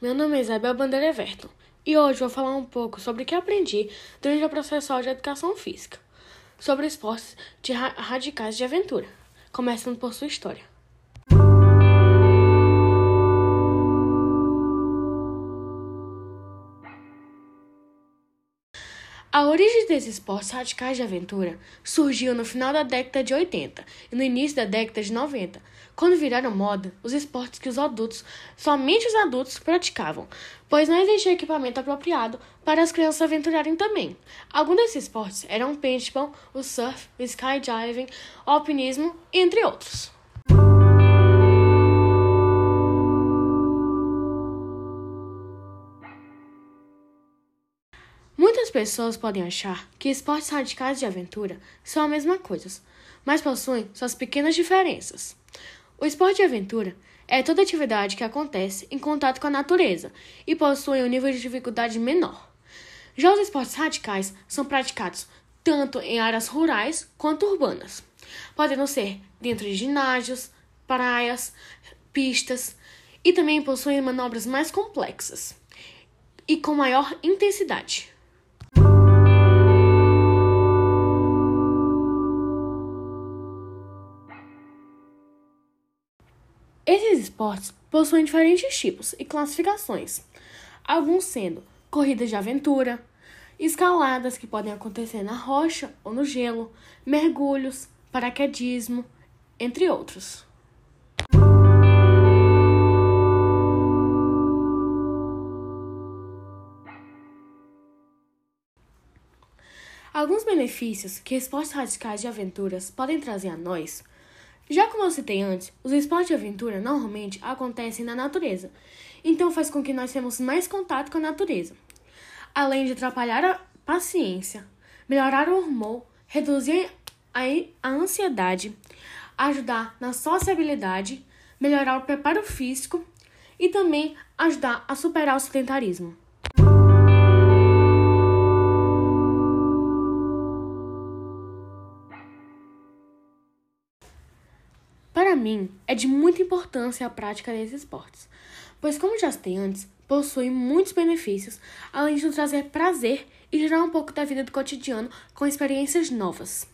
meu nome é Isabel Bandeira Everton e hoje vou falar um pouco sobre o que aprendi durante o processo de educação física, sobre esportes de ra radicais de aventura, começando por sua história. A origem desses esportes radicais de aventura surgiu no final da década de 80 e no início da década de 90, quando viraram moda os esportes que os adultos, somente os adultos, praticavam, pois não existia equipamento apropriado para as crianças aventurarem também. Alguns desses esportes eram o paintball, o surf, o skydiving, o alpinismo, entre outros. Muitas pessoas podem achar que esportes radicais de aventura são a mesma coisa, mas possuem suas pequenas diferenças. O esporte de aventura é toda atividade que acontece em contato com a natureza e possui um nível de dificuldade menor. Já os esportes radicais são praticados tanto em áreas rurais quanto urbanas, podendo ser dentro de ginásios, praias, pistas e também possuem manobras mais complexas e com maior intensidade. Esses esportes possuem diferentes tipos e classificações, alguns sendo corridas de aventura, escaladas que podem acontecer na rocha ou no gelo, mergulhos, paraquedismo, entre outros. Alguns benefícios que esportes radicais de aventuras podem trazer a nós já como eu citei antes, os esportes de aventura normalmente acontecem na natureza, então faz com que nós tenhamos mais contato com a natureza. Além de atrapalhar a paciência, melhorar o humor, reduzir a, a ansiedade, ajudar na sociabilidade, melhorar o preparo físico e também ajudar a superar o sedentarismo. Para mim, é de muita importância a prática desses esportes, pois, como já citei antes, possui muitos benefícios, além de trazer prazer e gerar um pouco da vida do cotidiano com experiências novas.